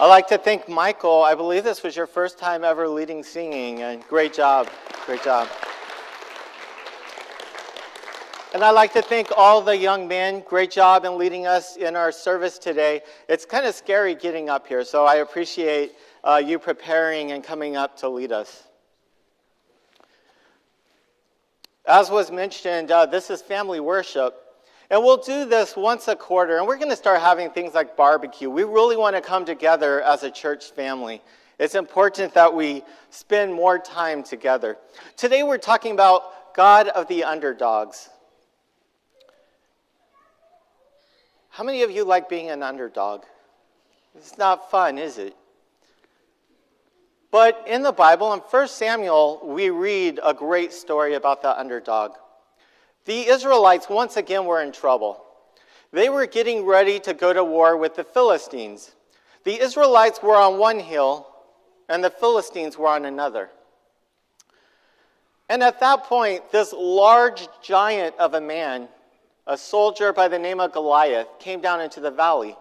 I'd like to thank Michael. I believe this was your first time ever leading singing, and great job. Great job. And I'd like to thank all the young men. Great job in leading us in our service today. It's kind of scary getting up here, so I appreciate uh, you preparing and coming up to lead us. As was mentioned, uh, this is family worship. And we'll do this once a quarter, and we're going to start having things like barbecue. We really want to come together as a church family. It's important that we spend more time together. Today we're talking about God of the underdogs. How many of you like being an underdog? It's not fun, is it? But in the Bible, in 1 Samuel, we read a great story about the underdog. The Israelites once again were in trouble. They were getting ready to go to war with the Philistines. The Israelites were on one hill, and the Philistines were on another. And at that point, this large giant of a man, a soldier by the name of Goliath, came down into the valley.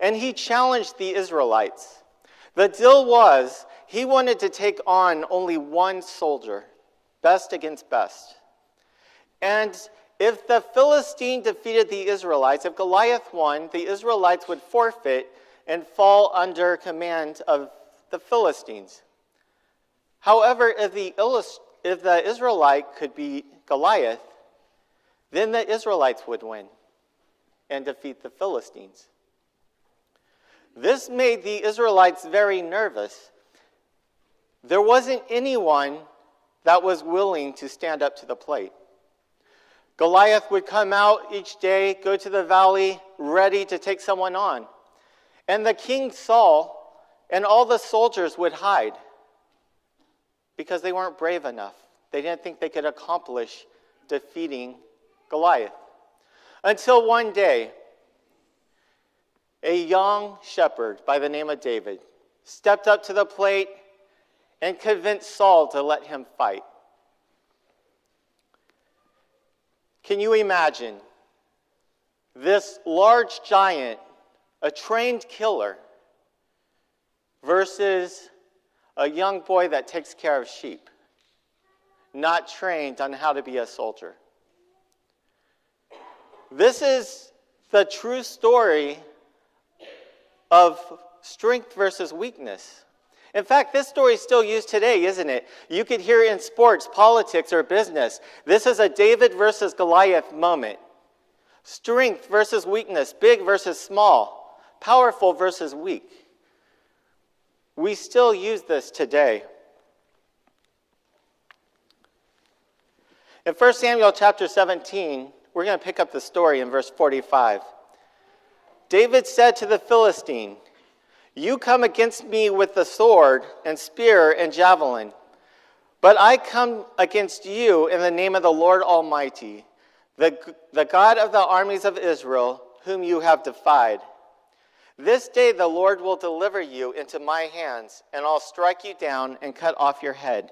And he challenged the Israelites. The deal was he wanted to take on only one soldier, best against best. And if the Philistine defeated the Israelites, if Goliath won, the Israelites would forfeit and fall under command of the Philistines. However, if the, if the Israelite could beat Goliath, then the Israelites would win and defeat the Philistines. This made the Israelites very nervous. There wasn't anyone that was willing to stand up to the plate. Goliath would come out each day, go to the valley, ready to take someone on. And the king Saul and all the soldiers would hide because they weren't brave enough. They didn't think they could accomplish defeating Goliath. Until one day, a young shepherd by the name of David stepped up to the plate and convinced Saul to let him fight. Can you imagine this large giant, a trained killer, versus a young boy that takes care of sheep, not trained on how to be a soldier? This is the true story of strength versus weakness. In fact, this story is still used today, isn't it? You could hear it in sports, politics, or business. This is a David versus Goliath moment. Strength versus weakness, big versus small, powerful versus weak. We still use this today. In 1 Samuel chapter 17, we're going to pick up the story in verse 45. David said to the Philistine, you come against me with the sword and spear and javelin, but I come against you in the name of the Lord Almighty, the, the God of the armies of Israel, whom you have defied. This day the Lord will deliver you into my hands, and I'll strike you down and cut off your head.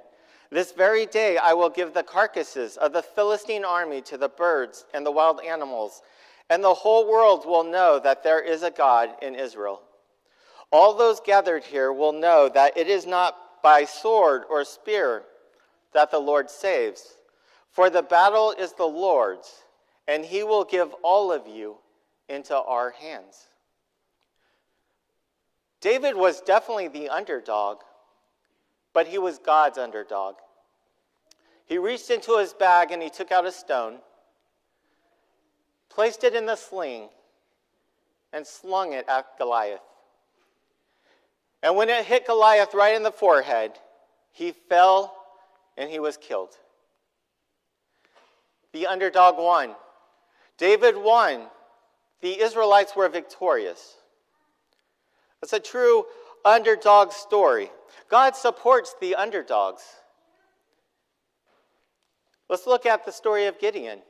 This very day I will give the carcasses of the Philistine army to the birds and the wild animals, and the whole world will know that there is a God in Israel. All those gathered here will know that it is not by sword or spear that the Lord saves, for the battle is the Lord's, and he will give all of you into our hands. David was definitely the underdog, but he was God's underdog. He reached into his bag and he took out a stone, placed it in the sling, and slung it at Goliath. And when it hit Goliath right in the forehead, he fell and he was killed. The underdog won. David won. The Israelites were victorious. It's a true underdog story. God supports the underdogs. Let's look at the story of Gideon.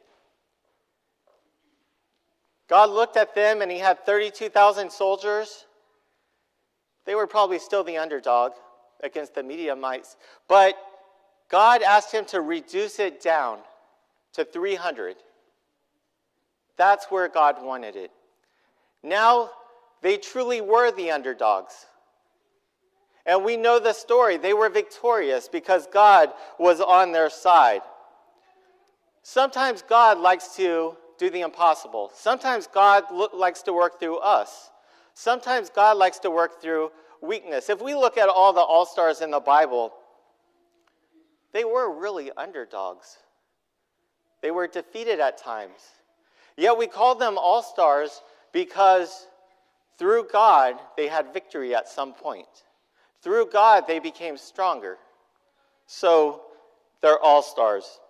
God looked at them and he had 32,000 soldiers they were probably still the underdog against the Midianites, but God asked him to reduce it down to 300. That's where God wanted it. Now they truly were the underdogs. And we know the story. They were victorious because God was on their side. Sometimes God likes to do the impossible. Sometimes God lo- likes to work through us. Sometimes God likes to work through weakness. If we look at all the all stars in the Bible, they were really underdogs. They were defeated at times. Yet we call them all stars because through God they had victory at some point. Through God they became stronger. So they're all stars.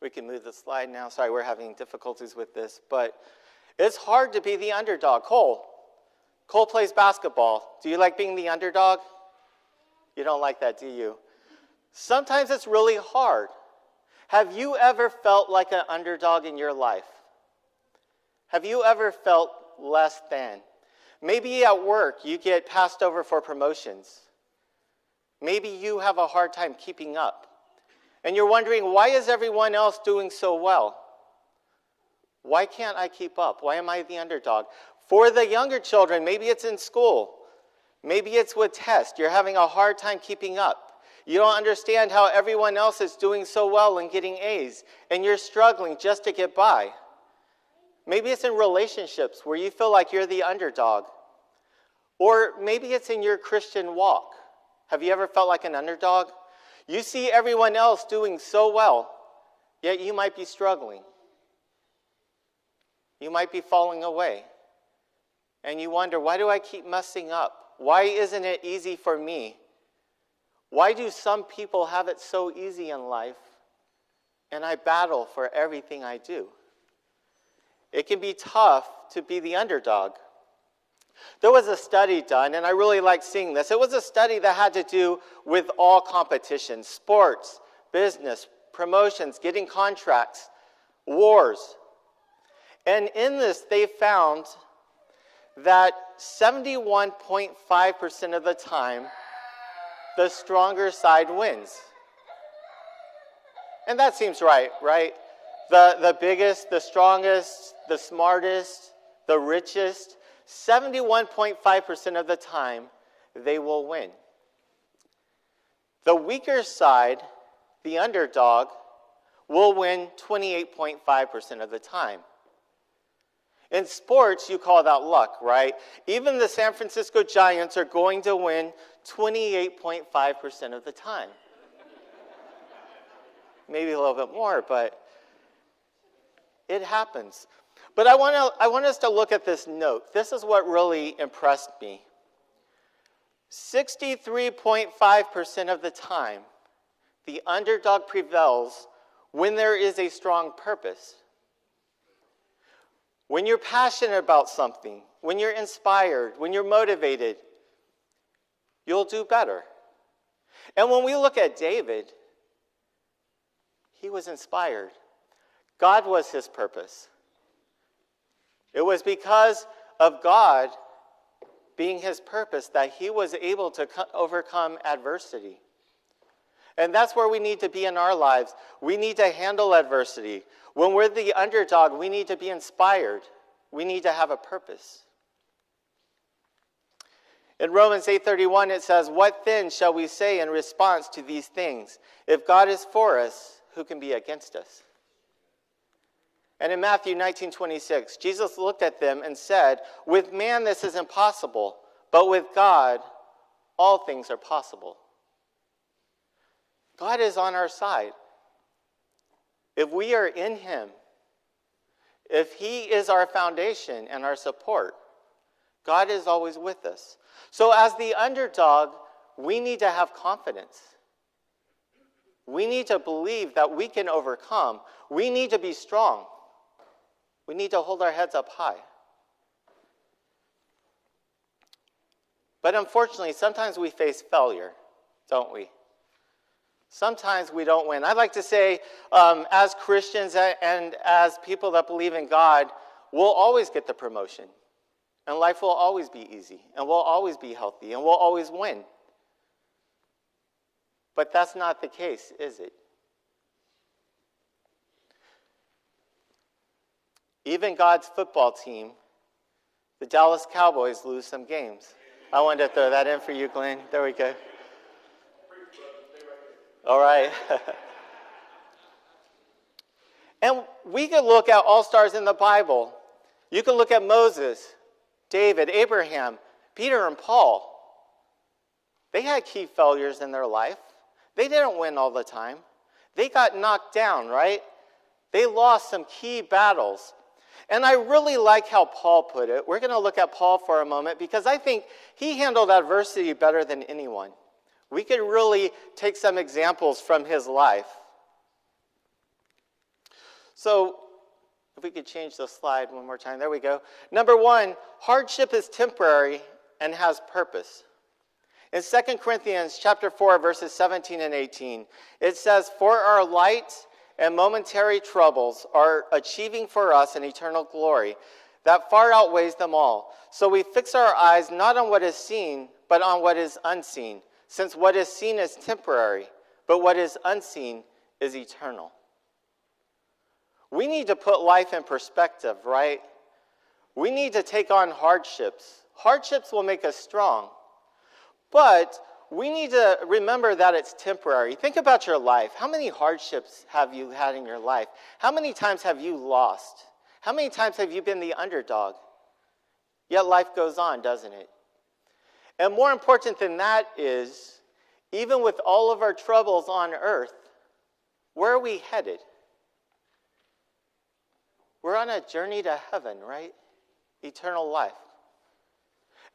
We can move the slide now. Sorry, we're having difficulties with this, but it's hard to be the underdog. Cole, Cole plays basketball. Do you like being the underdog? You don't like that, do you? Sometimes it's really hard. Have you ever felt like an underdog in your life? Have you ever felt less than? Maybe at work you get passed over for promotions. Maybe you have a hard time keeping up. And you're wondering, why is everyone else doing so well? Why can't I keep up? Why am I the underdog? For the younger children, maybe it's in school. Maybe it's with tests. You're having a hard time keeping up. You don't understand how everyone else is doing so well and getting A's, and you're struggling just to get by. Maybe it's in relationships where you feel like you're the underdog. Or maybe it's in your Christian walk. Have you ever felt like an underdog? You see everyone else doing so well, yet you might be struggling. You might be falling away. And you wonder, why do I keep messing up? Why isn't it easy for me? Why do some people have it so easy in life and I battle for everything I do? It can be tough to be the underdog. There was a study done, and I really like seeing this. It was a study that had to do with all competitions sports, business, promotions, getting contracts, wars. And in this, they found that 71.5% of the time, the stronger side wins. And that seems right, right? The, the biggest, the strongest, the smartest, the richest, 71.5% of the time, they will win. The weaker side, the underdog, will win 28.5% of the time. In sports, you call that luck, right? Even the San Francisco Giants are going to win 28.5% of the time. Maybe a little bit more, but it happens. But I want, to, I want us to look at this note. This is what really impressed me. 63.5% of the time, the underdog prevails when there is a strong purpose. When you're passionate about something, when you're inspired, when you're motivated, you'll do better. And when we look at David, he was inspired. God was his purpose. It was because of God being his purpose that he was able to overcome adversity. And that's where we need to be in our lives. We need to handle adversity. When we're the underdog, we need to be inspired. We need to have a purpose. In Romans 8:31 it says, "What then shall we say in response to these things? If God is for us, who can be against us?" And in Matthew 19:26, Jesus looked at them and said, "With man this is impossible, but with God all things are possible." God is on our side. If we are in Him, if He is our foundation and our support, God is always with us. So, as the underdog, we need to have confidence. We need to believe that we can overcome. We need to be strong. We need to hold our heads up high. But unfortunately, sometimes we face failure, don't we? Sometimes we don't win. I'd like to say, um, as Christians and as people that believe in God, we'll always get the promotion. And life will always be easy. And we'll always be healthy. And we'll always win. But that's not the case, is it? Even God's football team the Dallas Cowboys lose some games. I wanted to throw that in for you, Glenn. There we go. All right. and we could look at all stars in the Bible. You can look at Moses, David, Abraham, Peter, and Paul. They had key failures in their life. They didn't win all the time. They got knocked down, right? They lost some key battles. And I really like how Paul put it. We're going to look at Paul for a moment because I think he handled adversity better than anyone. We could really take some examples from his life. So, if we could change the slide one more time. There we go. Number one, hardship is temporary and has purpose. In 2 Corinthians chapter 4, verses 17 and 18, it says, For our light and momentary troubles are achieving for us an eternal glory that far outweighs them all. So we fix our eyes not on what is seen, but on what is unseen, since what is seen is temporary, but what is unseen is eternal. We need to put life in perspective, right? We need to take on hardships. Hardships will make us strong. But we need to remember that it's temporary. Think about your life. How many hardships have you had in your life? How many times have you lost? How many times have you been the underdog? Yet life goes on, doesn't it? And more important than that is, even with all of our troubles on earth, where are we headed? We're on a journey to heaven, right? Eternal life.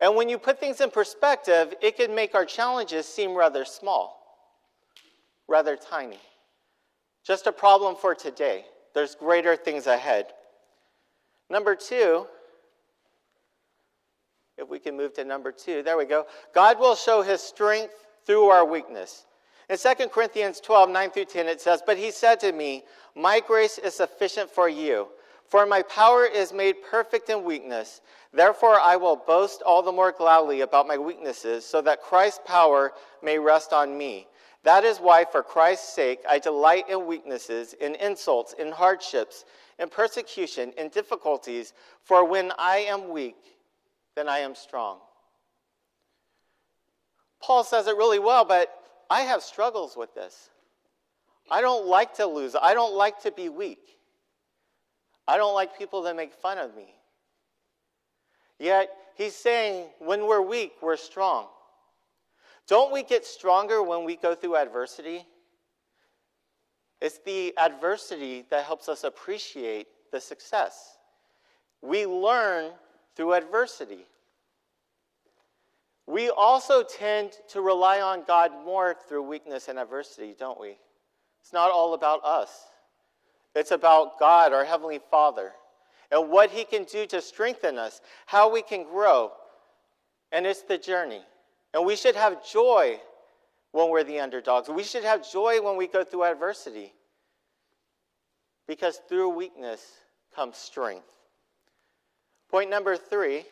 And when you put things in perspective, it can make our challenges seem rather small, rather tiny. Just a problem for today. There's greater things ahead. Number two, if we can move to number two, there we go. God will show his strength through our weakness. In 2 Corinthians 12, 9 through 10, it says, But he said to me, My grace is sufficient for you, for my power is made perfect in weakness. Therefore, I will boast all the more gladly about my weaknesses, so that Christ's power may rest on me. That is why, for Christ's sake, I delight in weaknesses, in insults, in hardships, in persecution, in difficulties. For when I am weak, then I am strong. Paul says it really well, but I have struggles with this. I don't like to lose. I don't like to be weak. I don't like people that make fun of me. Yet he's saying when we're weak, we're strong. Don't we get stronger when we go through adversity? It's the adversity that helps us appreciate the success. We learn through adversity. We also tend to rely on God more through weakness and adversity, don't we? It's not all about us, it's about God, our Heavenly Father and what He can do to strengthen us, how we can grow. And it's the journey. And we should have joy when we're the underdogs. We should have joy when we go through adversity. Because through weakness comes strength. Point number three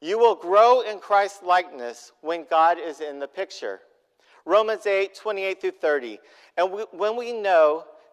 you will grow in Christ's likeness when God is in the picture. Romans 8, 28 through 30. And we, when we know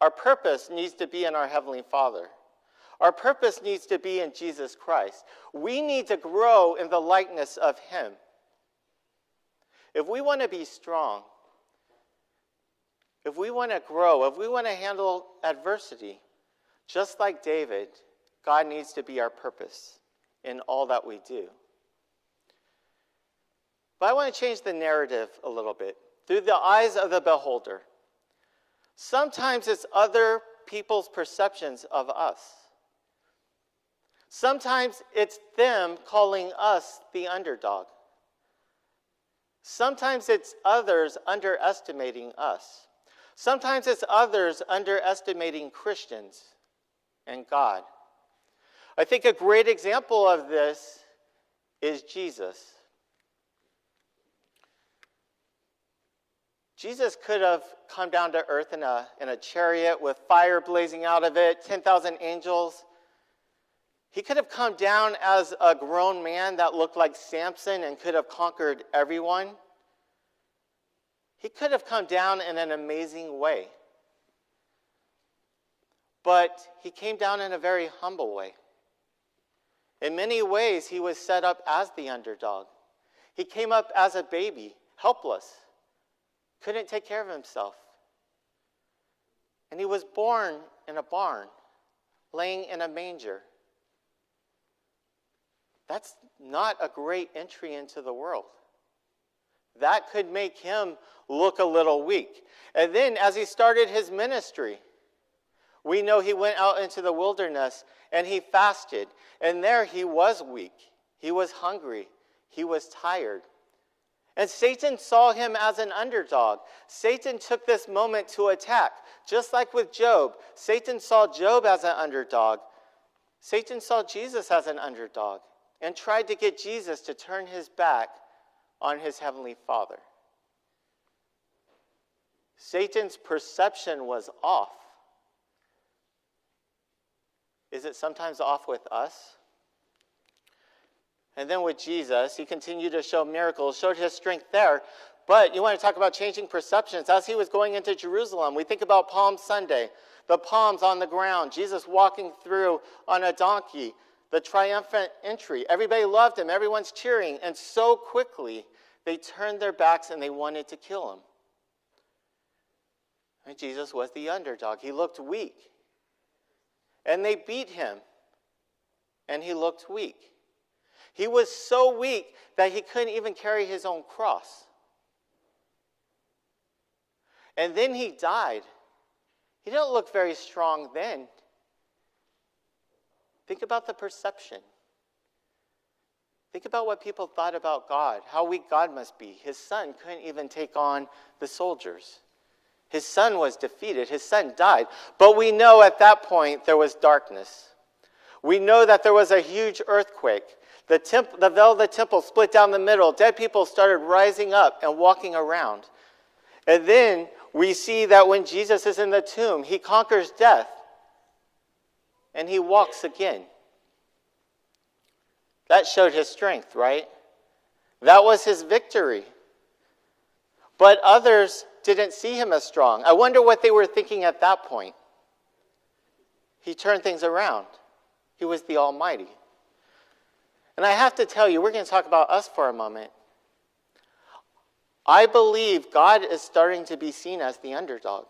Our purpose needs to be in our Heavenly Father. Our purpose needs to be in Jesus Christ. We need to grow in the likeness of Him. If we want to be strong, if we want to grow, if we want to handle adversity, just like David, God needs to be our purpose in all that we do. But I want to change the narrative a little bit through the eyes of the beholder. Sometimes it's other people's perceptions of us. Sometimes it's them calling us the underdog. Sometimes it's others underestimating us. Sometimes it's others underestimating Christians and God. I think a great example of this is Jesus. Jesus could have come down to earth in a, in a chariot with fire blazing out of it, 10,000 angels. He could have come down as a grown man that looked like Samson and could have conquered everyone. He could have come down in an amazing way. But he came down in a very humble way. In many ways, he was set up as the underdog. He came up as a baby, helpless couldn't take care of himself. And he was born in a barn, laying in a manger. That's not a great entry into the world. That could make him look a little weak. And then, as he started his ministry, we know he went out into the wilderness and he fasted. And there he was weak. He was hungry. He was tired. And Satan saw him as an underdog. Satan took this moment to attack. Just like with Job, Satan saw Job as an underdog. Satan saw Jesus as an underdog and tried to get Jesus to turn his back on his heavenly Father. Satan's perception was off. Is it sometimes off with us? And then with Jesus, he continued to show miracles, showed his strength there. But you want to talk about changing perceptions. As he was going into Jerusalem, we think about Palm Sunday, the palms on the ground, Jesus walking through on a donkey, the triumphant entry. Everybody loved him, everyone's cheering. And so quickly, they turned their backs and they wanted to kill him. And Jesus was the underdog. He looked weak. And they beat him, and he looked weak. He was so weak that he couldn't even carry his own cross. And then he died. He didn't look very strong then. Think about the perception. Think about what people thought about God, how weak God must be. His son couldn't even take on the soldiers. His son was defeated, his son died. But we know at that point there was darkness. We know that there was a huge earthquake. The, temp- the veil of the temple split down the middle. Dead people started rising up and walking around. And then we see that when Jesus is in the tomb, he conquers death and he walks again. That showed his strength, right? That was his victory. But others didn't see him as strong. I wonder what they were thinking at that point. He turned things around, he was the Almighty. And I have to tell you, we're going to talk about us for a moment. I believe God is starting to be seen as the underdog.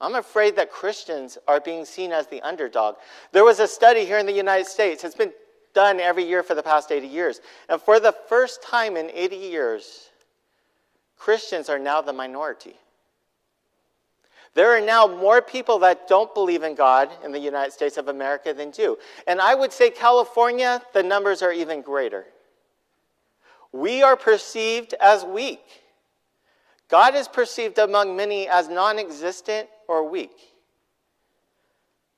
I'm afraid that Christians are being seen as the underdog. There was a study here in the United States, it's been done every year for the past 80 years. And for the first time in 80 years, Christians are now the minority. There are now more people that don't believe in God in the United States of America than do. And I would say California, the numbers are even greater. We are perceived as weak. God is perceived among many as non existent or weak.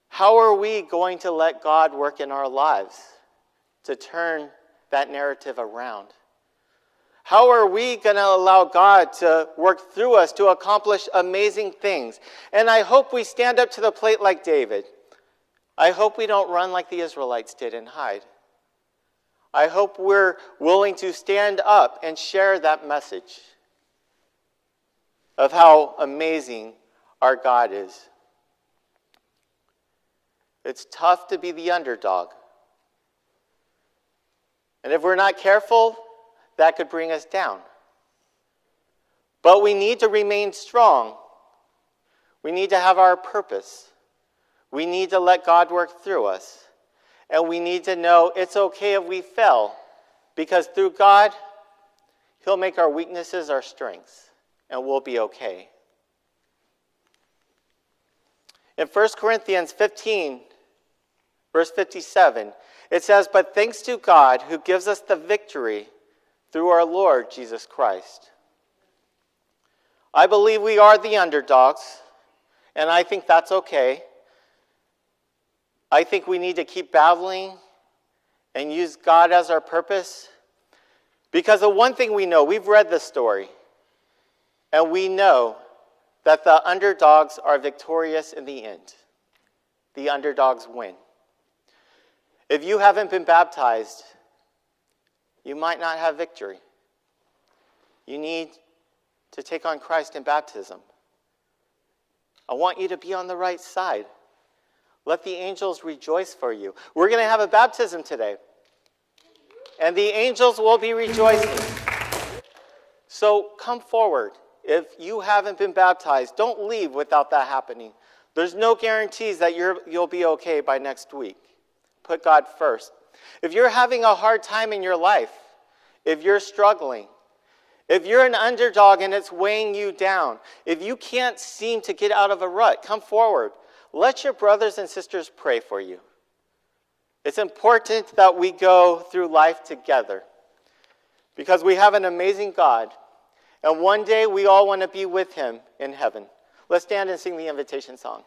How are we going to let God work in our lives to turn that narrative around? How are we going to allow God to work through us to accomplish amazing things? And I hope we stand up to the plate like David. I hope we don't run like the Israelites did and hide. I hope we're willing to stand up and share that message of how amazing our God is. It's tough to be the underdog. And if we're not careful, that could bring us down. But we need to remain strong. We need to have our purpose. We need to let God work through us. And we need to know it's okay if we fail, because through God, He'll make our weaknesses our strengths, and we'll be okay. In 1 Corinthians 15, verse 57, it says, But thanks to God who gives us the victory through our Lord Jesus Christ. I believe we are the underdogs, and I think that's okay. I think we need to keep battling and use God as our purpose? Because the one thing we know, we've read the story, and we know that the underdogs are victorious in the end. The underdogs win. If you haven't been baptized, you might not have victory. You need to take on Christ in baptism. I want you to be on the right side. Let the angels rejoice for you. We're going to have a baptism today, and the angels will be rejoicing. So come forward. If you haven't been baptized, don't leave without that happening. There's no guarantees that you're, you'll be okay by next week. Put God first. If you're having a hard time in your life, if you're struggling, if you're an underdog and it's weighing you down, if you can't seem to get out of a rut, come forward. Let your brothers and sisters pray for you. It's important that we go through life together because we have an amazing God, and one day we all want to be with Him in heaven. Let's stand and sing the invitation song.